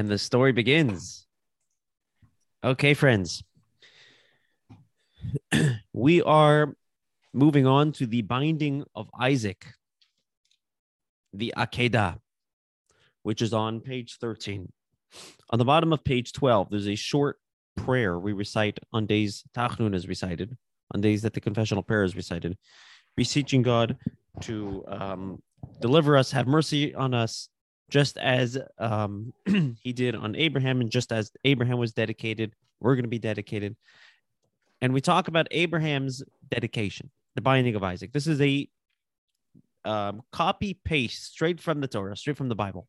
And the story begins. Okay, friends. we are moving on to the binding of Isaac, the Akedah, which is on page 13. On the bottom of page 12, there's a short prayer we recite on days Tachnun is recited, on days that the confessional prayer is recited, beseeching God to um, deliver us, have mercy on us, just as um, he did on Abraham, and just as Abraham was dedicated, we're going to be dedicated. And we talk about Abraham's dedication, the binding of Isaac. This is a um, copy paste straight from the Torah, straight from the Bible.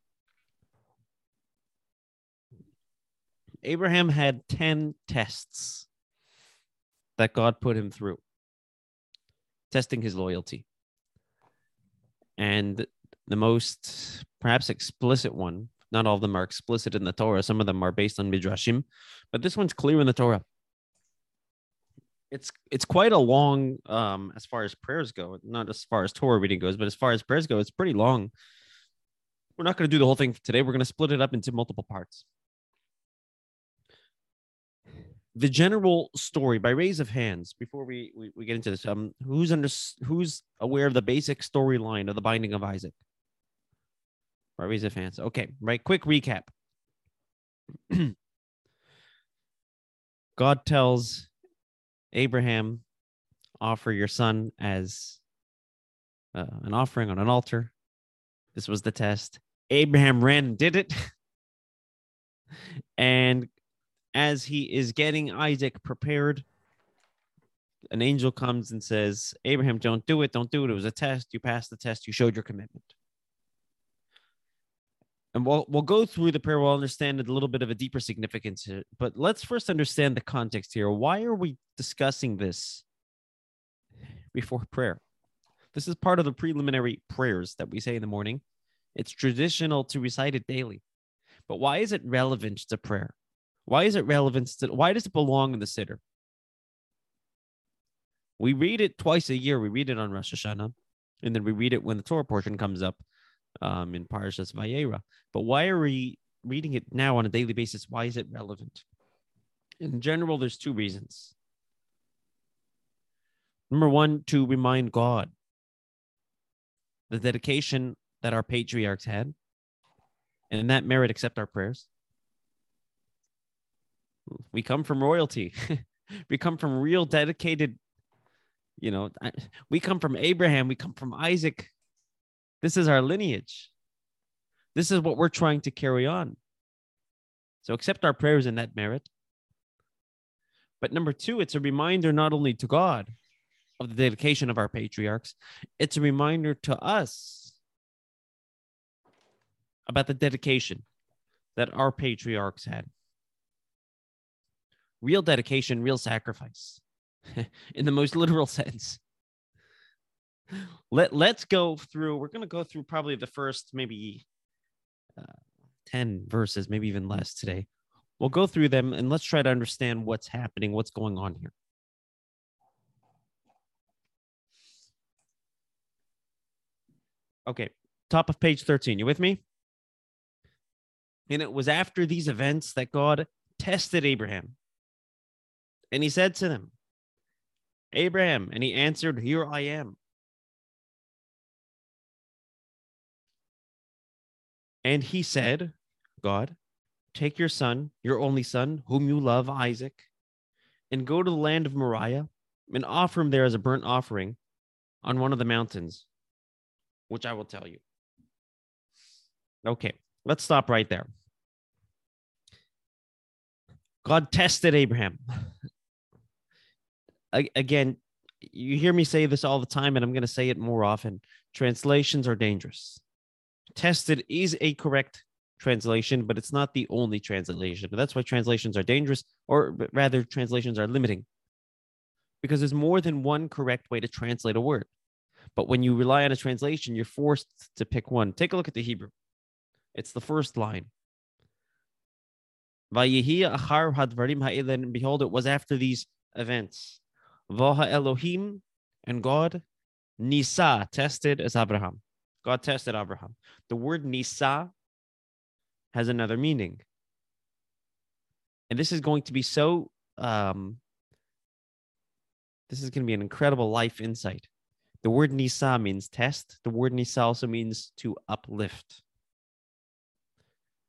Abraham had 10 tests that God put him through, testing his loyalty. And the most perhaps explicit one, not all of them are explicit in the Torah, some of them are based on Midrashim, but this one's clear in the Torah. It's it's quite a long um as far as prayers go, not as far as Torah reading goes, but as far as prayers go, it's pretty long. We're not going to do the whole thing today. We're going to split it up into multiple parts the general story by raise of hands before we, we, we get into this um who's under who's aware of the basic storyline of the binding of isaac raise of hands okay right quick recap god tells abraham offer your son as uh, an offering on an altar this was the test abraham ran and did it and as he is getting Isaac prepared, an angel comes and says, Abraham, don't do it. Don't do it. It was a test. You passed the test. You showed your commitment. And we'll, we'll go through the prayer. We'll understand a little bit of a deeper significance here. But let's first understand the context here. Why are we discussing this before prayer? This is part of the preliminary prayers that we say in the morning. It's traditional to recite it daily. But why is it relevant to prayer? Why is it relevant? To, why does it belong in the Siddur? We read it twice a year. We read it on Rosh Hashanah, and then we read it when the Torah portion comes up um, in Parashas Vayera. But why are we reading it now on a daily basis? Why is it relevant? In general, there's two reasons. Number one, to remind God the dedication that our patriarchs had, and that merit, accept our prayers. We come from royalty. we come from real dedicated, you know, we come from Abraham, we come from Isaac. This is our lineage. This is what we're trying to carry on. So accept our prayers in that merit. But number two, it's a reminder not only to God of the dedication of our patriarchs, it's a reminder to us about the dedication that our patriarchs had real dedication, real sacrifice in the most literal sense. Let, let's go through, we're going to go through probably the first maybe uh, 10 verses, maybe even less today. We'll go through them and let's try to understand what's happening, what's going on here. Okay, top of page 13. You with me? And it was after these events that God tested Abraham. And he said to them, Abraham, and he answered, Here I am. And he said, God, take your son, your only son, whom you love, Isaac, and go to the land of Moriah and offer him there as a burnt offering on one of the mountains, which I will tell you. Okay, let's stop right there. God tested Abraham again, you hear me say this all the time, and I'm going to say it more often. Translations are dangerous. Tested is a correct translation, but it's not the only translation. But that's why translations are dangerous, or rather, translations are limiting, because there's more than one correct way to translate a word. But when you rely on a translation, you're forced to pick one. Take a look at the Hebrew. It's the first line. And behold, it was after these events. Vaha Elohim and God, Nisa tested as Abraham. God tested Abraham. The word Nisa has another meaning. And this is going to be so, um, this is going to be an incredible life insight. The word nisa means test. The word nisa also means to uplift.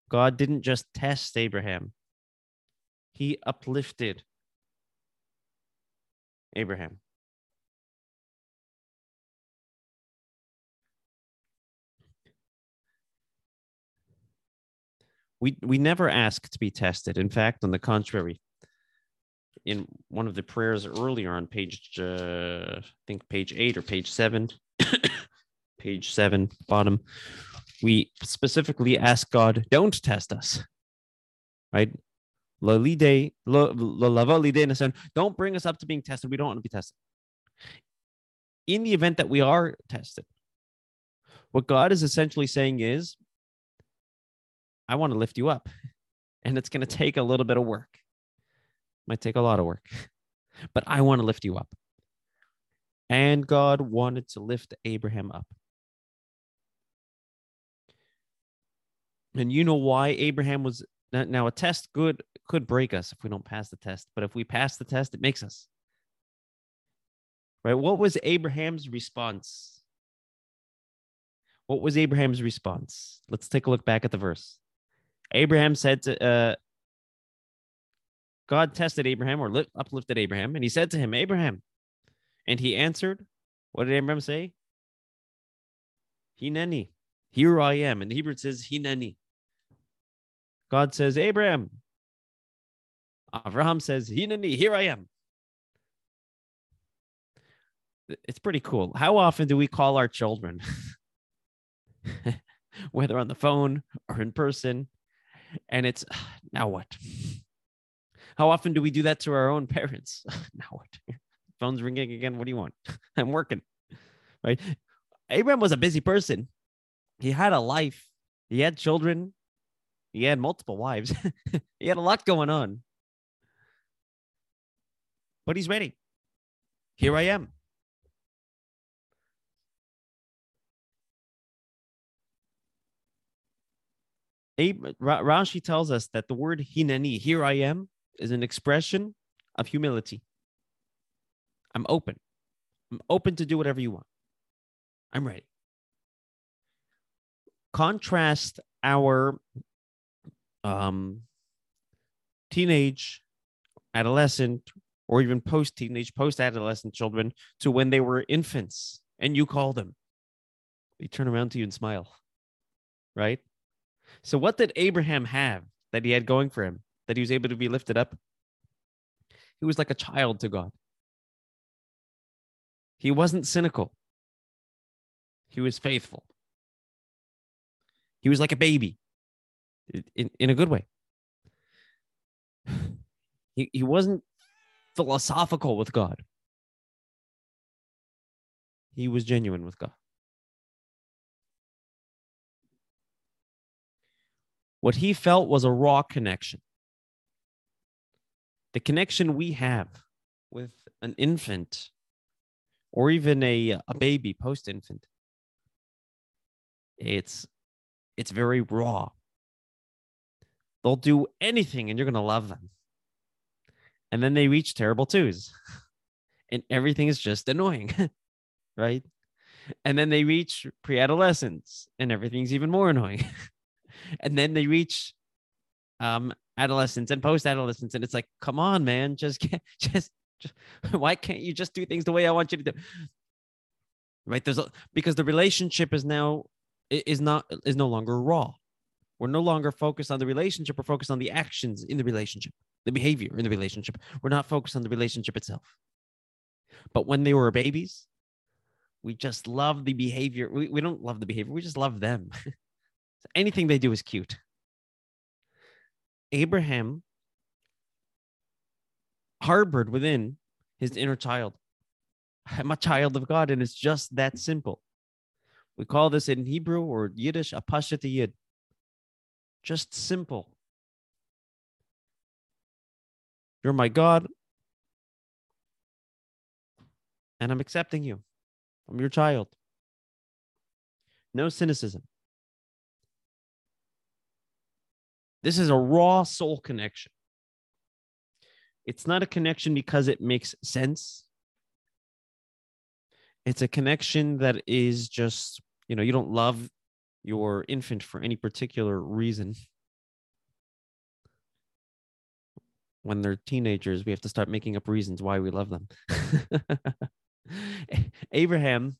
God didn't just test Abraham, he uplifted Abraham. We, we never ask to be tested. In fact, on the contrary, in one of the prayers earlier on page, uh, I think page eight or page seven, page seven, bottom, we specifically ask God, don't test us, right? Don't bring us up to being tested. We don't want to be tested. In the event that we are tested, what God is essentially saying is, I want to lift you up. And it's going to take a little bit of work. Might take a lot of work, but I want to lift you up. And God wanted to lift Abraham up. And you know why Abraham was now a test good could break us if we don't pass the test, but if we pass the test, it makes us. Right? What was Abraham's response? What was Abraham's response? Let's take a look back at the verse. Abraham said to uh, God tested Abraham or lift, uplifted Abraham, and he said to him, Abraham. And he answered, What did Abraham say? Hineni. Here I am. In Hebrew, it says Hineni. God says, Abraham. Abraham says, Hineni, here I am. It's pretty cool. How often do we call our children? Whether on the phone or in person, and it's now what? How often do we do that to our own parents? now what? Phone's ringing again. What do you want? I'm working. Right? Abraham was a busy person. He had a life. He had children. He had multiple wives. he had a lot going on. But he's ready. Here I am. Rashi tells us that the word hineni, here I am, is an expression of humility. I'm open. I'm open to do whatever you want. I'm ready. Contrast our um, teenage, adolescent, or even post teenage, post adolescent children to when they were infants and you call them. They turn around to you and smile, right? So, what did Abraham have that he had going for him that he was able to be lifted up? He was like a child to God. He wasn't cynical, he was faithful. He was like a baby in, in a good way. He, he wasn't philosophical with God, he was genuine with God. What he felt was a raw connection. The connection we have with an infant or even a, a baby post infant it's it's very raw. They'll do anything and you're going to love them. And then they reach terrible twos. And everything is just annoying right? And then they reach pre-adolescence and everything's even more annoying and then they reach um adolescence and post-adolescence and it's like come on man just get just, just why can't you just do things the way i want you to do? Right? There's a because the relationship is now is not is no longer raw. We're no longer focused on the relationship we're focused on the actions in the relationship the behavior in the relationship. We're not focused on the relationship itself. But when they were babies we just love the behavior we, we don't love the behavior we just love them anything they do is cute. Abraham harbored within his inner child. I'm a child of God, and it's just that simple. We call this in Hebrew or Yiddish a yid. Just simple. You're my God, and I'm accepting you. I'm your child. No cynicism. This is a raw soul connection. It's not a connection because it makes sense. It's a connection that is just, you know, you don't love your infant for any particular reason. When they're teenagers, we have to start making up reasons why we love them. Abraham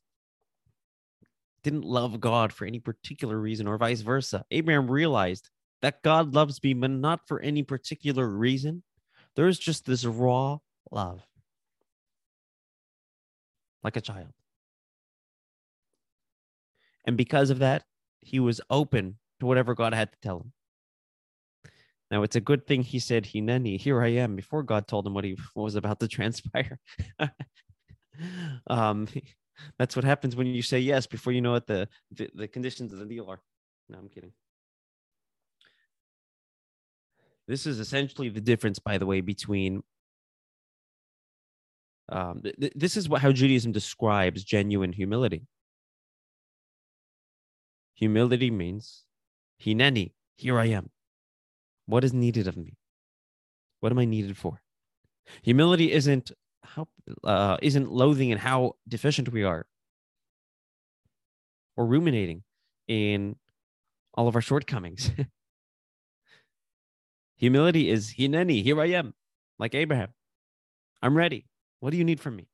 didn't love God for any particular reason or vice versa. Abraham realized that God loves me, but not for any particular reason. There's just this raw love, like a child. And because of that, he was open to whatever God had to tell him. Now, it's a good thing he said, Hineni, here I am, before God told him what he what was about to transpire. um, that's what happens when you say yes before you know what the, the, the conditions of the deal are. No, I'm kidding. This is essentially the difference, by the way, between. Um, th- th- this is what how Judaism describes genuine humility. Humility means, Hineni, here I am. What is needed of me? What am I needed for? Humility isn't how uh, isn't loathing in how deficient we are, or ruminating in all of our shortcomings. Humility is hineni. Here I am, like Abraham. I'm ready. What do you need from me?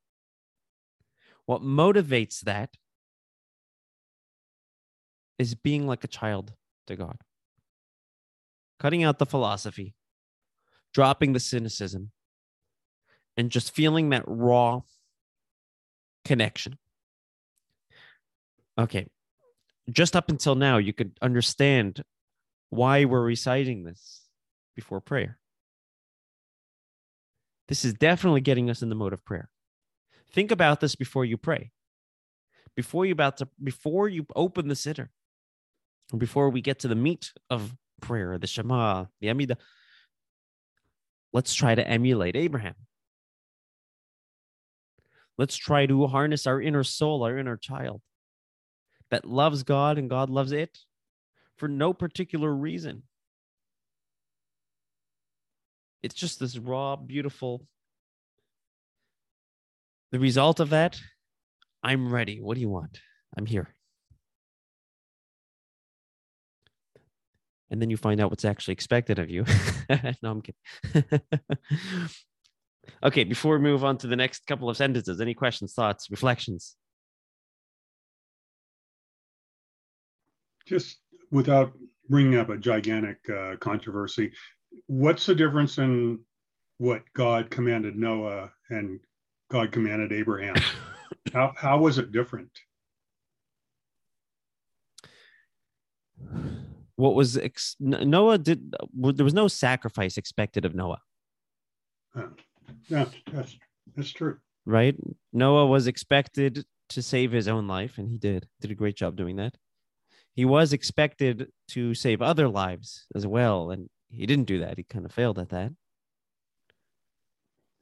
What motivates that is being like a child to God, cutting out the philosophy, dropping the cynicism, and just feeling that raw connection. Okay. Just up until now, you could understand why we're reciting this before prayer. This is definitely getting us in the mode of prayer. Think about this before you pray. Before you about to before you open the siddur, before we get to the meat of prayer, the Shema, the Amidah, let's try to emulate Abraham. Let's try to harness our inner soul, our inner child that loves God and God loves it for no particular reason. It's just this raw, beautiful. The result of that, I'm ready. What do you want? I'm here. And then you find out what's actually expected of you. no, I'm kidding. Okay, before we move on to the next couple of sentences, any questions, thoughts, reflections? Just without bringing up a gigantic uh, controversy, what's the difference in what God commanded Noah and God commanded Abraham? how, how was it different? What was ex- Noah did? There was no sacrifice expected of Noah. Yeah, that's that's true. Right? Noah was expected to save his own life, and he did. Did a great job doing that. He was expected to save other lives as well, and he didn't do that. He kind of failed at that.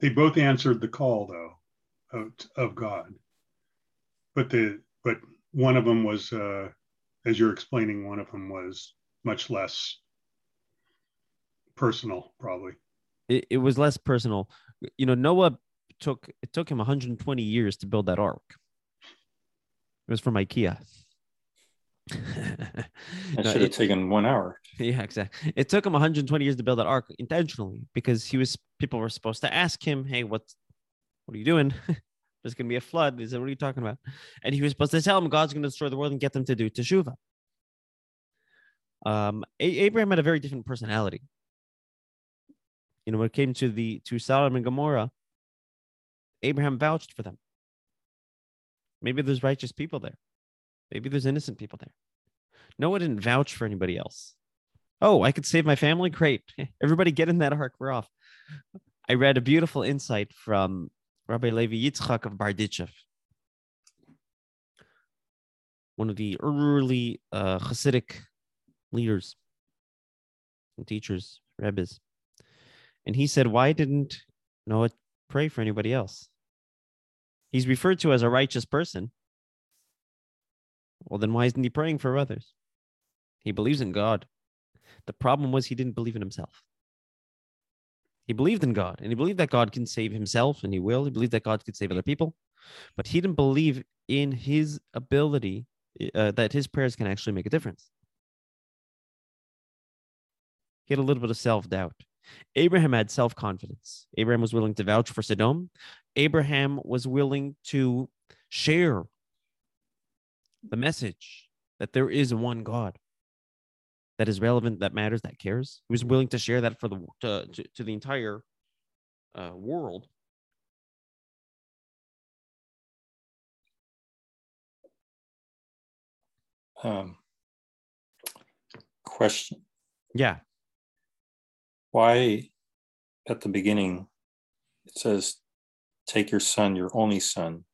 They both answered the call, though, of, of God. But the but one of them was, uh, as you're explaining, one of them was much less personal, probably. It, it was less personal you know, Noah took it took him 120 years to build that ark. It was from IKEA. that no, should have it, taken one hour. Yeah, exactly. It took him 120 years to build that ark intentionally because he was people were supposed to ask him, "Hey, what's what are you doing? There's going to be a flood." He said, "What are you talking about?" And he was supposed to tell him God's going to destroy the world and get them to do teshuvah. Um, Abraham had a very different personality you know, when it came to the to Sodom and Gomorrah, Abraham vouched for them. Maybe there's righteous people there. Maybe there's innocent people there. Noah didn't vouch for anybody else. Oh, I could save my family? Great. Everybody get in that ark. We're off. I read a beautiful insight from Rabbi Levi Yitzchak of Berditchev, one of the early uh, Hasidic leaders and teachers, rabbis. And he said, Why didn't Noah pray for anybody else? He's referred to as a righteous person. Well, then why isn't he praying for others? He believes in God. The problem was he didn't believe in himself. He believed in God and he believed that God can save himself and he will. He believed that God could save other people, but he didn't believe in his ability uh, that his prayers can actually make a difference. He had a little bit of self doubt. Abraham had self confidence. Abraham was willing to vouch for Sodom. Abraham was willing to share the message that there is one God that is relevant, that matters, that cares. He was willing to share that for the to, to, to the entire uh, world. Um, question. Yeah. Why at the beginning it says, take your son, your only son,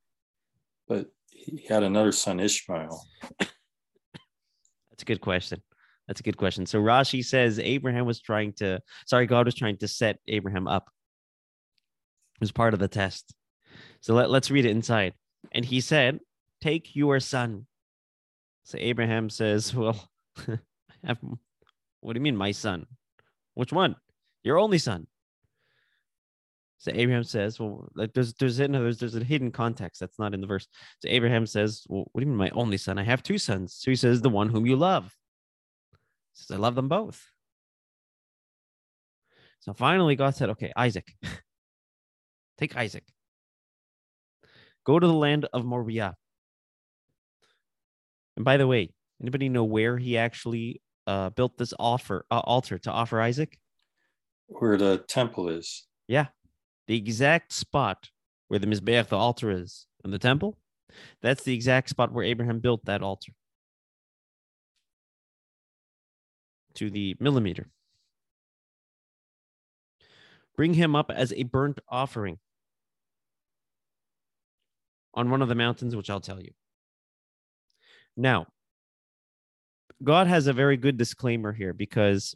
he had another son, Ishmael? That's a good question. That's a good question. So Rashi says Abraham was trying to, sorry, God was trying to set Abraham up. It was part of the test. So let, let's read it inside. And he said, Take your son. So Abraham says, Well, what do you mean, my son? Which one? Your only son. So Abraham says, Well, like there's there's there's there's a hidden context that's not in the verse. So Abraham says, Well, what do you mean, my only son? I have two sons. So he says, The one whom you love. He says, I love them both. So finally, God said, Okay, Isaac, take Isaac. Go to the land of Moriah. And by the way, anybody know where he actually uh, built this offer uh, altar to offer Isaac? Where the temple is. Yeah, the exact spot where the Mizbeach, the altar is, in the temple. That's the exact spot where Abraham built that altar. To the millimeter. Bring him up as a burnt offering on one of the mountains, which I'll tell you. Now, God has a very good disclaimer here because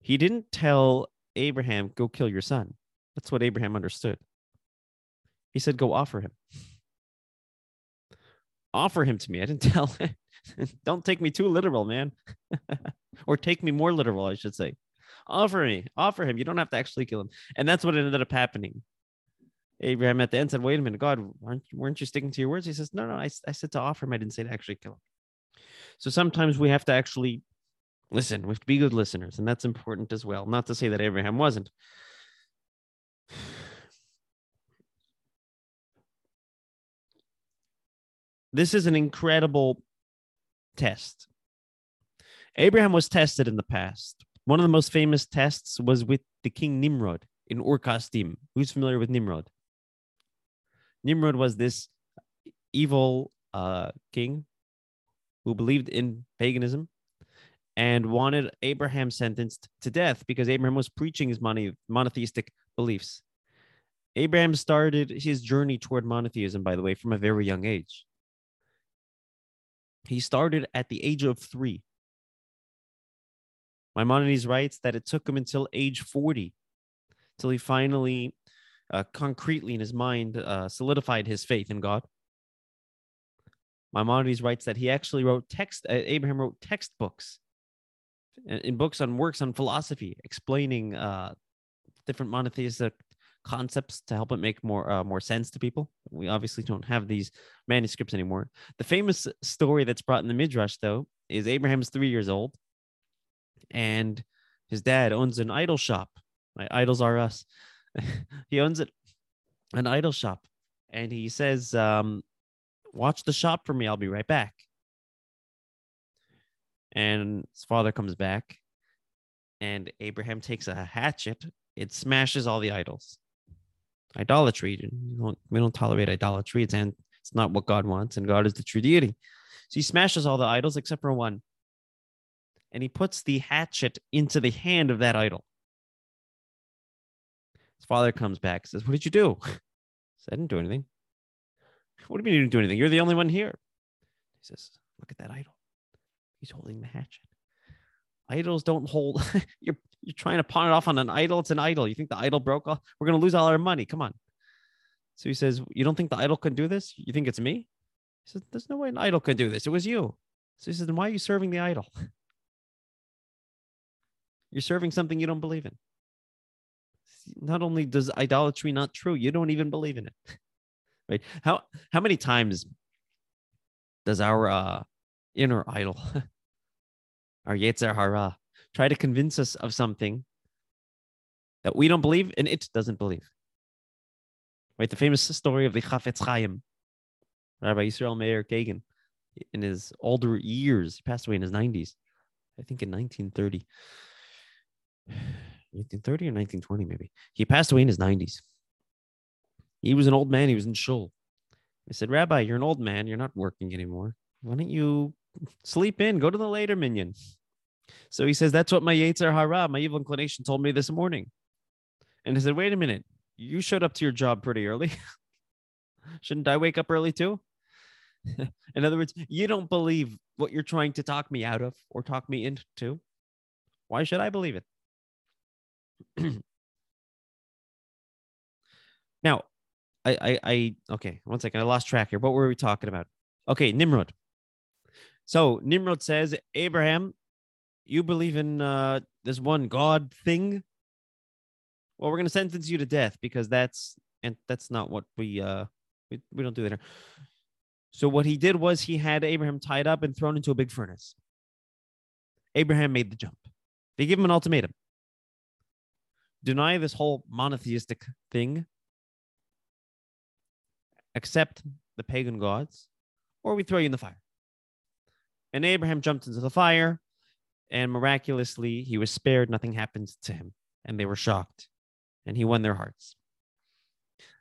he didn't tell Abraham, go kill your son. That's what Abraham understood. He said, go offer him. Offer him to me. I didn't tell him. Don't take me too literal, man. or take me more literal, I should say. Offer me, offer him. You don't have to actually kill him. And that's what ended up happening. Abraham at the end said, Wait a minute, God, weren't, weren't you sticking to your words? He says, No, no, I, I said to offer him. I didn't say to actually kill him. So sometimes we have to actually listen. We have to be good listeners, and that's important as well. Not to say that Abraham wasn't. This is an incredible test. Abraham was tested in the past. One of the most famous tests was with the king Nimrod in Ur Kasdim. Who's familiar with Nimrod? Nimrod was this evil uh, king who believed in paganism and wanted Abraham sentenced to death because Abraham was preaching his monotheistic beliefs. Abraham started his journey toward monotheism, by the way, from a very young age. He started at the age of three. Maimonides writes that it took him until age 40 till he finally uh, concretely in his mind uh, solidified his faith in God. Maimonides writes that he actually wrote text. Uh, Abraham wrote textbooks, in, in, books on works on philosophy, explaining uh, different monotheistic concepts to help it make more uh, more sense to people. We obviously don't have these manuscripts anymore. The famous story that's brought in the midrash, though, is Abraham's three years old, and his dad owns an idol shop. My idols are us. he owns it, an idol shop, and he says, um, "Watch the shop for me. I'll be right back." And his father comes back, and Abraham takes a hatchet. It smashes all the idols. Idolatry. We don't, we don't tolerate idolatry. It's and it's not what God wants, and God is the true deity. So he smashes all the idols except for one. And he puts the hatchet into the hand of that idol. His father comes back, says, What did you do? Said, I didn't do anything. What do you mean you didn't do anything? You're the only one here. He says, Look at that idol. He's holding the hatchet. Idols don't hold. you're you're trying to pawn it off on an idol. It's an idol. You think the idol broke? off? We're gonna lose all our money. Come on. So he says, You don't think the idol can do this? You think it's me? He says, There's no way an idol could do this. It was you. So he says, Then why are you serving the idol? You're serving something you don't believe in. not only does idolatry not true, you don't even believe in it. right? How how many times does our uh, inner idol, our Yetzer Hara, try to convince us of something that we don't believe and it doesn't believe? Right? The famous story of the Chafetz Chaim, Rabbi Yisrael Meir Kagan, in his older years, he passed away in his 90s, I think in 1930. 1930 or 1920, maybe. He passed away in his 90s. He was an old man. He was in shul. I said, Rabbi, you're an old man. You're not working anymore. Why don't you sleep in? Go to the later minyan. So he says, That's what my Yetzer Hara, my evil inclination, told me this morning. And I said, Wait a minute. You showed up to your job pretty early. Shouldn't I wake up early too? in other words, you don't believe what you're trying to talk me out of or talk me into. Why should I believe it? now, I, I, I, okay, one second. I lost track here. What were we talking about? Okay, Nimrod. So Nimrod says, Abraham, you believe in uh, this one God thing? Well, we're going to sentence you to death because that's and that's not what we uh we, we don't do that. Here. So what he did was he had Abraham tied up and thrown into a big furnace. Abraham made the jump. They give him an ultimatum deny this whole monotheistic thing, accept the pagan gods, or we throw you in the fire. And Abraham jumped into the fire, and miraculously he was spared. Nothing happened to him, and they were shocked, and he won their hearts.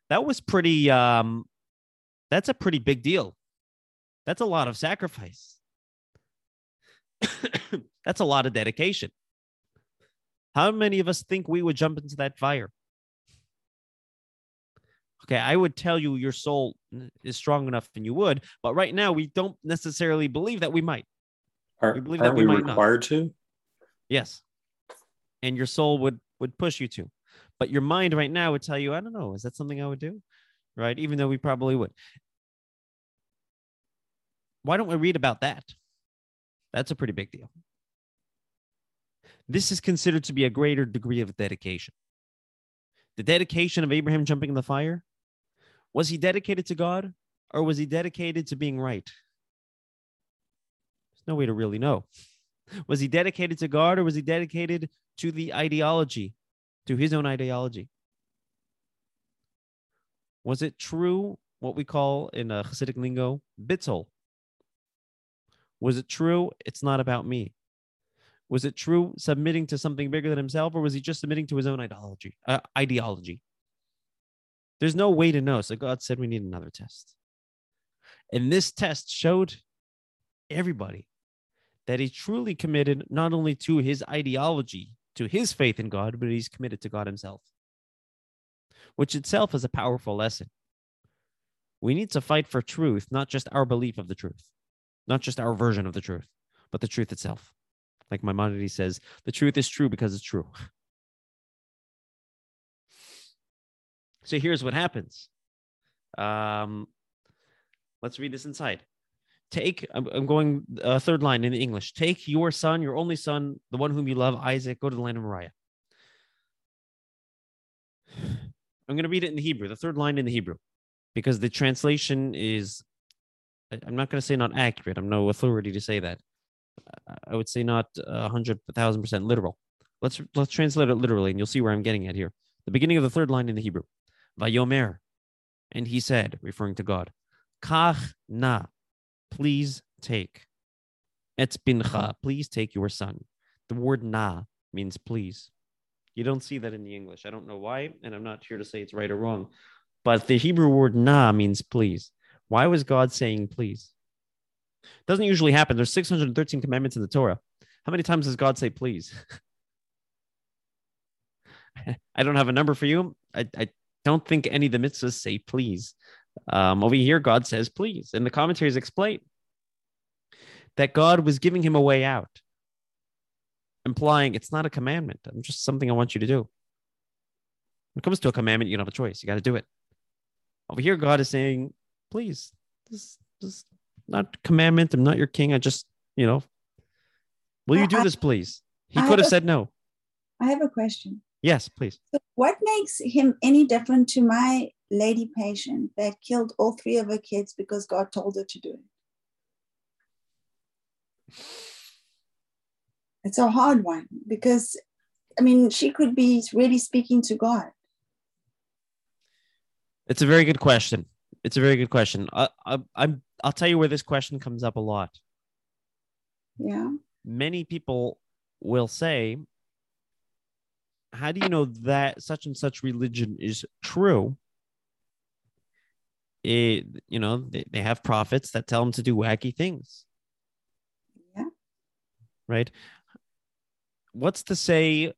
That was pretty. Um, that's a pretty big deal. That's a lot of sacrifice. that's a lot of dedication. How many of us think we would jump into that fire? Okay, I would tell you your soul is strong enough and you would, but right now we don't necessarily believe that we might. Are, we believe that we, we required not. to? Yes. And your soul would would push you to. But your mind right now would tell you, I don't know, is that something I would do? Right? Even though we probably would. Why don't we read about that? That's a pretty big deal. This is considered to be a greater degree of dedication. The dedication of Abraham jumping in the fire was he dedicated to God or was he dedicated to being right? No way to really know. Was he dedicated to God or was he dedicated to the ideology, to his own ideology? Was it true, what we call in a Hasidic lingo, bittul? Was it true? It's not about me. Was it true submitting to something bigger than himself, or was he just submitting to his own ideology? Uh, ideology. There's no way to know. So God said we need another test. And this test showed everybody that he truly committed not only to his ideology, to his faith in God, but he's committed to God himself, which itself is a powerful lesson. We need to fight for truth, not just our belief of the truth, not just our version of the truth, but the truth itself. Like Maimonides says, the truth is true because it's true. So here's what happens. Um, let's read this inside. Take, I'm, going uh, third line in English. Take your son, your only son, the one whom you love, Isaac, go to the land of Moriah. I'm going to read it in the Hebrew, the third line in the Hebrew, because the translation is, I'm not going to say not accurate. I'm no authority to say that. I would say not a hundred thousand percent literal. Let's let's translate it literally, and you'll see where I'm getting at here. The beginning of the third line in the Hebrew, Vayomer, and he said, referring to God, Kach na, please take. Et bincha, uh-huh. please take your son. The word na means please. You don't see that in the English. I don't know why, and I'm not here to say it's right or wrong, but the Hebrew word na means please. Why was God saying please? Doesn't usually happen. There's 613 commandments in the Torah. How many times does God say please? I don't have a number for you. I, I don't think any of the mitzvahs say please. Um, over here, God says please. And the commentaries explain that God was giving him a way out, implying it's not a commandment. I'm just something I want you to do. When it comes to a commandment, you don't have a choice. You got to do it. Over here, God is saying, please, just, just not commandment. I'm not your king. I just, you know, will you do this, please? He could have said no. I have a question. Yes, please. So what makes him any different to my lady patient that killed all three of her kids because God told her to do it? It's a hard one because, I mean, she could be really speaking to God. It's a very good question. It's a very good question. I, I, I'm. I'll tell you where this question comes up a lot. Yeah. Many people will say, "How do you know that such and such religion is true?" It, you know, they, they have prophets that tell them to do wacky things. Yeah. Right. What's to say?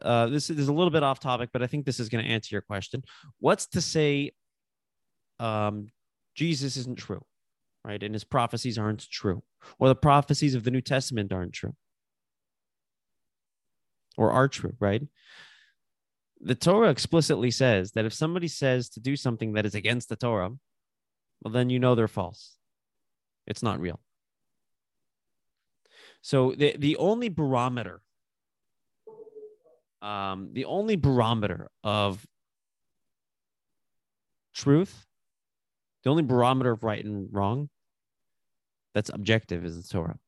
Uh, this is a little bit off topic, but I think this is going to answer your question. What's to say um, Jesus isn't true, right? And his prophecies aren't true, or the prophecies of the New Testament aren't true, or are true, right? The Torah explicitly says that if somebody says to do something that is against the Torah, well, then you know they're false. It's not real. So the, the only barometer, um, the only barometer of truth the only barometer of right and wrong that's objective is the Torah.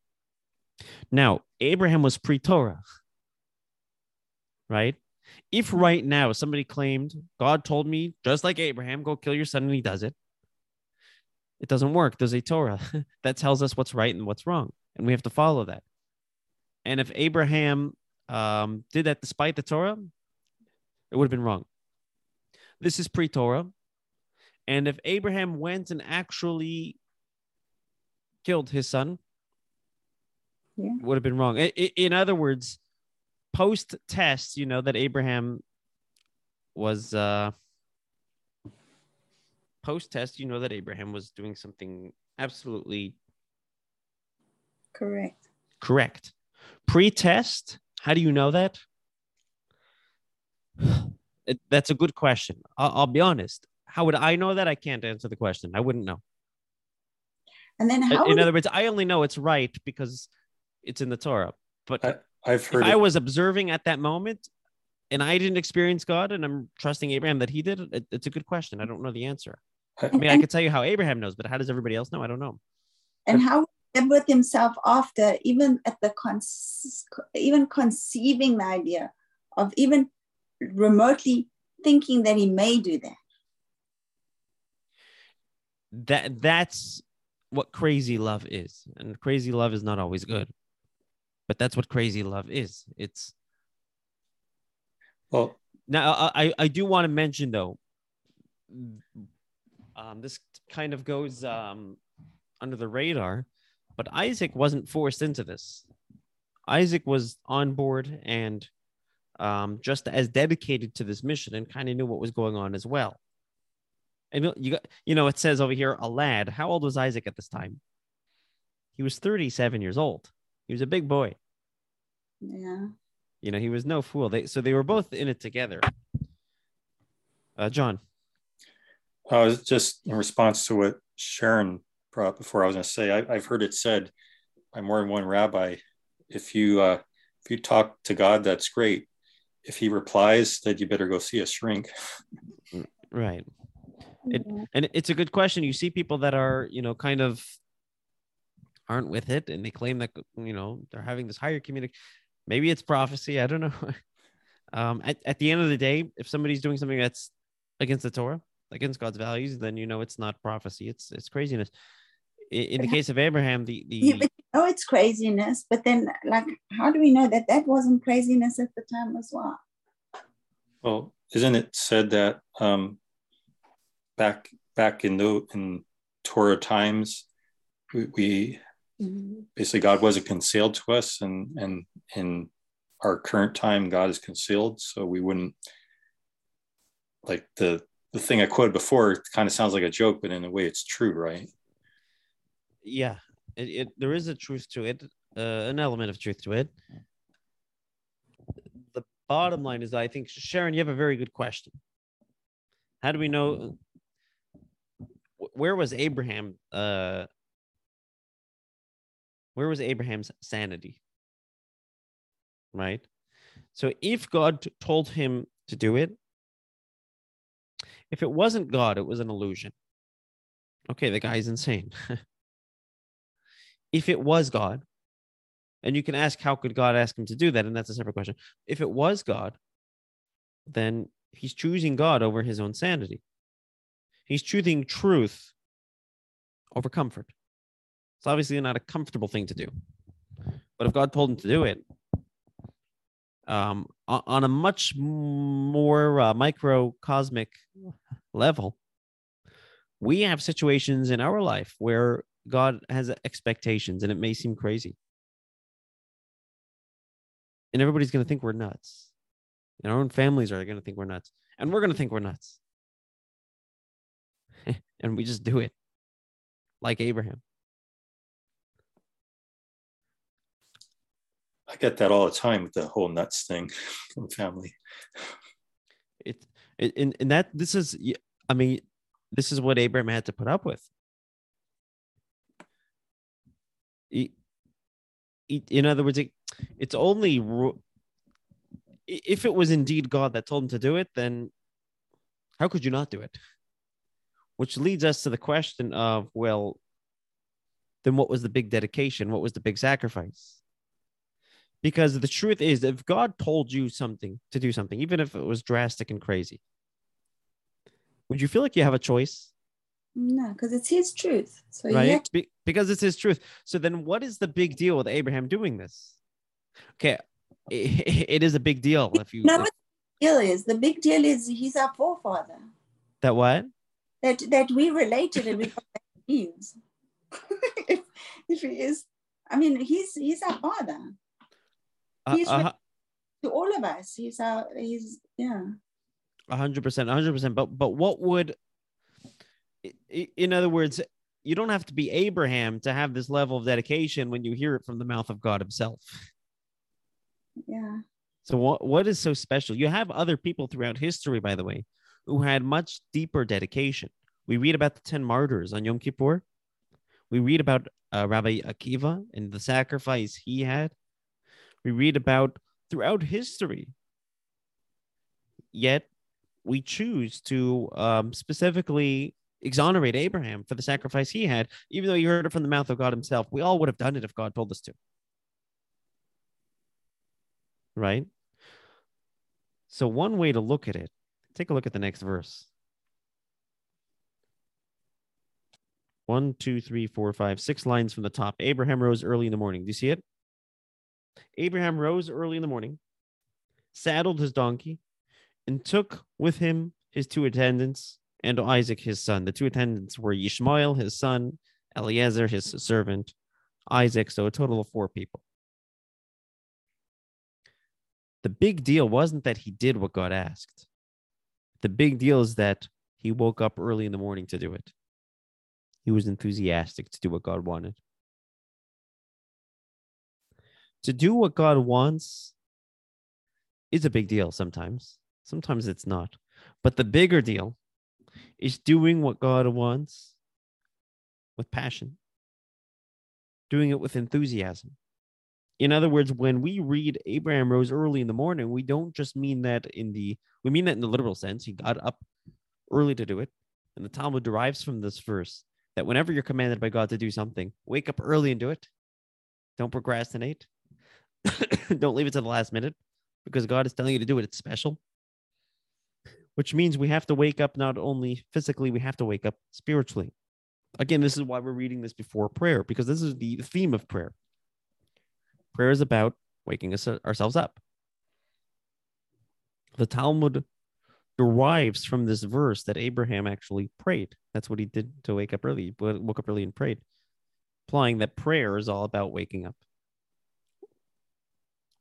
Now, Abraham was pre Torah, right? If right now somebody claimed, God told me, just like Abraham, go kill your son, and he does it, it doesn't work. There's a Torah that tells us what's right and what's wrong, and we have to follow that. And if Abraham um, did that despite the Torah, it would have been wrong. This is pre Torah. And if Abraham went and actually killed his son, Yeah. it would have been wrong. In other words, post test, you know that Abraham was uh post test, you know that Abraham was doing something absolutely Correct. correct. Pre test, how do you know that? It, that's a good question. I'll, I'll be honest. How would I know that? I can't answer the question. I wouldn't know. And then how In would other words, I only know it's right because it's in the Torah. But I, I've if heard I was observing at that moment and I didn't experience God and I'm trusting Abraham that he did, it, it's a good question. I don't know the answer. I mean, I could tell you how Abraham knows, but how does everybody else know? I don't know. and how would with himself after even at the con- even conceiving the idea of even remotely thinking that he may do that. That that's what crazy love is. And crazy love is not always good. But that's what crazy love is. It's well, Now, I, I- do want to mention though, um, this kind of goes um, under the radar, but Isaac wasn't forced into this. Isaac was on board and um, just as dedicated to this mission and kind of knew what was going on as well. And you got, you know, it says over here, a lad. How old was Isaac at this time? He was 37 years old. He was a big boy. Yeah. You know, he was no fool. They so they were both in it together. Uh, John. I was just in response to what Sharon brought before. I was going to say I, I've heard it said by more than one rabbi, if you uh, if you talk to God, that's great. If he replies, then you better go see a shrink. Right. It- And it's a good question. You see people that are, you know, kind of aren't with it and they claim that, you know, they're having this higher communication. Maybe it's prophecy. I don't know. um, at, at the end of the day, if somebody's doing something that's against the Torah, against God's values, then you know it's not prophecy. It's it's craziness. I- In, the case of Abraham, the Yeah, the but you know it's craziness, but then like how do we know that that wasn't craziness at the time as well? Well, isn't it said that um, back back in the in Torah times, we, we basically God wasn't concealed to us, and and in our current time, God is concealed, so we wouldn't like the the thing I quoted before. It kind of sounds like a joke, but in a way, it's true, right? yeah, it, it there is a truth to it, uh, an element of truth to it. The bottom line is, I think Sharon, you have a very good question. How do we know? Where was Abraham? Uh, where was Abraham's sanity? Right. So if God told him to do it, if it wasn't God, it was an illusion. Okay, the guy's insane. if it was God, and you can ask, how could God ask him to do that? And that's a separate question. If it was God, then he's choosing God over his own sanity. He's choosing truth over comfort. It's obviously not a comfortable thing to do. But if God told him to do it, um, on a much more uh, microcosmic level, we have situations in our life where God has expectations, and it may seem crazy. And everybody's going to think we're nuts. And our own families are going to think we're nuts. And we're going to think we're nuts. and we just do it like Abraham. I get that all the time with the whole nuts thing from family. It, it and, and that this is I mean, this is what Abraham had to put up with. In other words, it, it's only if it was indeed God that told him to do it, then how could you not do it? Which leads us to the question of, well, then what was the big dedication? What was the big sacrifice? Because the truth is, if God told you something to do something, even if it was drastic and crazy, would you feel like you have a choice? No, because it's his truth. So right, Be- because it's his truth. So then, what is the big deal with Abraham doing this? Okay, it, it is a big deal if you. know what the deal is? The big deal is he's our forefather. That what? That that we related and we got that means. if, if he is, I mean, he's he's our father. Uh, he's uh, to all of us. He's our he's yeah. A hundred percent, a hundred percent. But but what would, in other words, you don't have to be Abraham to have this level of dedication when you hear it from the mouth of God Himself. Yeah. So what what is so special? You have other people throughout history, by the way, who had much deeper dedication. We read about the ten martyrs on Yom Kippur. We read about uh, Rabbi Akiva and the sacrifice he had. We read about throughout history. Yet we choose to um, specifically exonerate Abraham for the sacrifice he had, even though he heard it from the mouth of God himself. We all would have done it if God told us to right? So, one way to look at it, take a look at the next verse. One, two, three, four, five, six lines from the top. Abraham rose early in the morning. Do you see it? Abraham rose early in the morning, saddled his donkey, and took with him his two attendants and Isaac his son. The two attendants were Ishmael, his son, Eliezer, his servant, Isaac. So a total of four people the big deal wasn't that he did what God asked. The big deal is that he woke up early in the morning to do it. He was enthusiastic to do what God wanted. To do what God wants is a big deal sometimes. Sometimes it's not. But the bigger deal is doing what God wants with passion, doing it with enthusiasm. In other words, when we read Abraham rose early in the morning, we don't just mean that in the we mean that in the literal sense. He got up early to do it. And the Talmud derives from this verse that whenever you're commanded by God to do something, wake up early and do it. Don't procrastinate. don't leave it to the last minute because God is telling you to do it. It's special. Which means we have to wake up not only physically, we have to wake up spiritually. Again, this is why we're reading this before prayer because this is the theme of prayer. Prayer is about waking us ourselves up. The Talmud derives from this verse that Abraham actually prayed. That's what he did to wake up early. Woke up early and prayed, implying that prayer is all about waking up,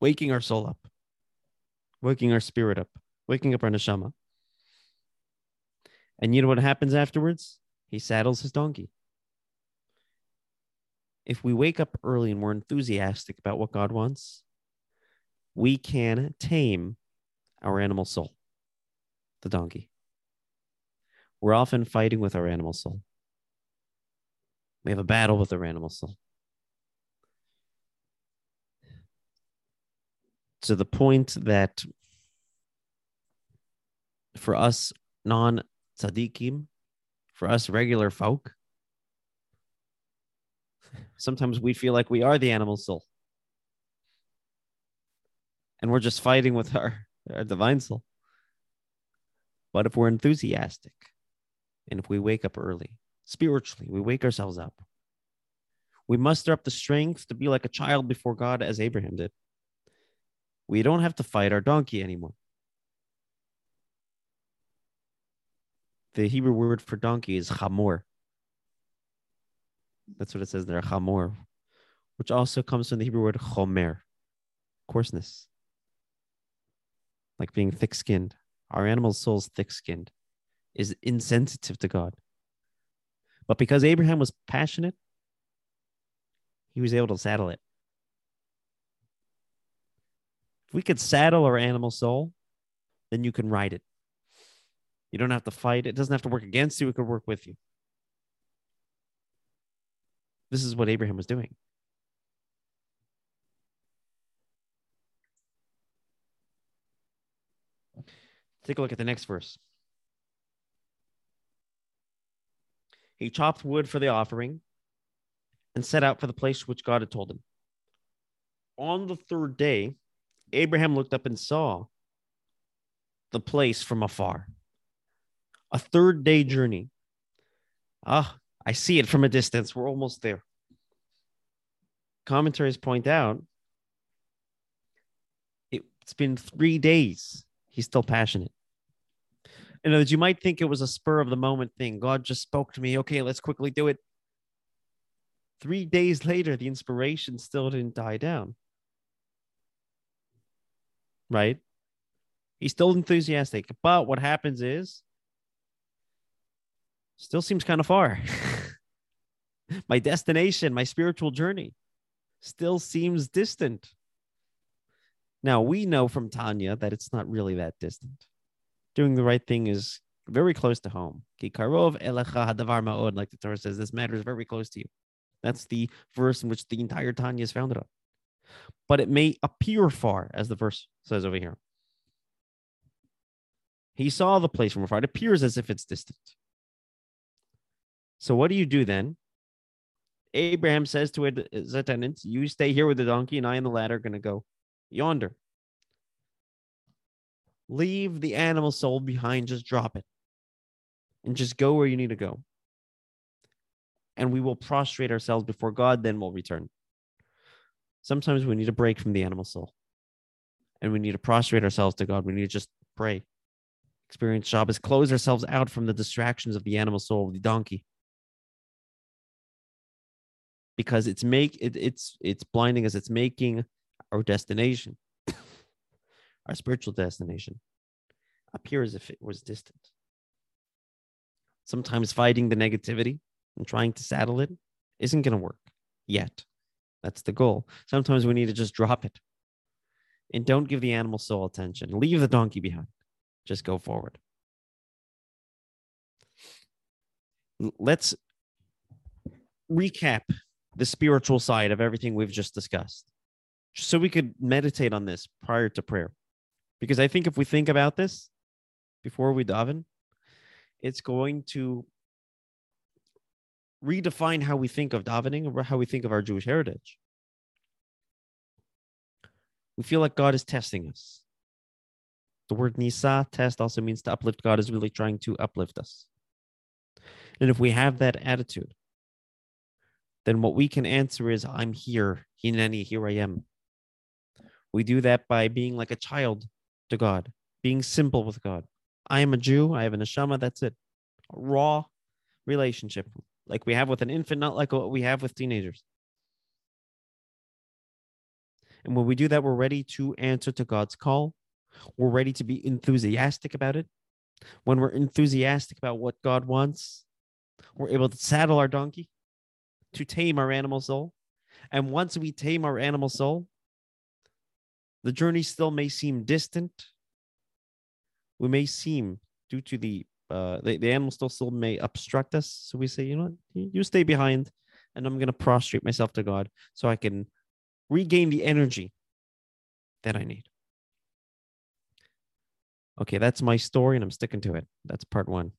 waking our soul up, waking our spirit up, waking up our neshama. And you know what happens afterwards? He saddles his donkey if we wake up early and we're enthusiastic about what God wants, we can tame our animal soul, the donkey. We're often fighting with our animal soul. We have a battle with our animal soul. To the point that for us non tzaddikim, for us regular folk, sometimes we feel like we are the animal soul. And we're just fighting with our, our divine soul. But if we're enthusiastic and if we wake up early, spiritually, we wake ourselves up, we muster up the strength to be like a child before God as Abraham did. We don't have to fight our donkey anymore. The Hebrew word for donkey is chamor. That's what it says there, chamor, which also comes from the Hebrew word chomer, coarseness, like being thick skinned. Our animal soul's thick skinned, is insensitive to God. But because Abraham was passionate, he was able to saddle it. If we could saddle our animal soul, then you can ride it. You don't have to fight. It doesn't have to work against you. It could work with you. This is what Abraham was doing. Take a look at the next verse. He chopped wood for the offering and set out for the place which God had told him. On the third day, Abraham looked up and saw the place from afar. A third day journey. Ah, I see it from a distance. We're almost there. Commentaries point out it's been three days. He's still passionate. In other words, you might think it was a spur of the moment thing. God just spoke to me. Okay, let's quickly do it. Three days later, the inspiration still didn't die down right? He's still enthusiastic, but what happens is still seems kind of far. my destination, my spiritual journey still seems distant. Now, we know from Tanya that it's not really that distant. Doing the right thing is very close to home. Like the Torah says, this matter is very close to you. That's the verse in which the entire Tanya is founded on but it may appear far, as the verse says over here. He saw the place from afar. It appears as if it's distant. So, what do you do then? Abraham says to his attendants, You stay here with the donkey, and I and the lad are going to go yonder. Leave the animal soul behind, just drop it, and just go where you need to go. And we will prostrate ourselves before God, then we'll return. Sometimes we need a break from the animal soul and we need to prostrate ourselves to God. We need to just pray. Experience Shabbos, close ourselves out from the distractions of the animal soul, the donkey. Because it's make it, it's it's blinding us, it's making our destination, our spiritual destination, appear as if it was distant. Sometimes fighting the negativity and trying to saddle it isn't going to work yet. That's the goal. Sometimes we need to just drop it and don't give the animal soul attention. Leave the donkey behind. Just go forward. Let's recap the spiritual side of everything we've just discussed, so we could meditate on this prior to prayer. Because I think if we think about this before we daven, it's going to redefine how we think of davening or how we think of our Jewish heritage. We feel like God is testing us. The word nisa, test, also means to uplift. God is really trying to uplift us. And if we have that attitude, then what we can answer is, I'm here. Hineni, here I am. We do that by being like a child to God, being simple with God. I am a Jew. I have an neshama. That's it. A raw relationship like we have with an infant, not like what we have with teenagers. And when we do that, we're ready to answer to God's call. We're ready to be enthusiastic about it. When we're enthusiastic about what God wants, we're able to saddle our donkey to tame our animal soul. And once we tame our animal soul, the journey still may seem distant. We may seem, due to the uh, the, the animal still still may obstruct us. So we say, you know what, you stay behind, and I'm gonna prostrate myself to God so I can regain the energy that I need. Okay, that's my story, and I'm sticking to it. That's part one.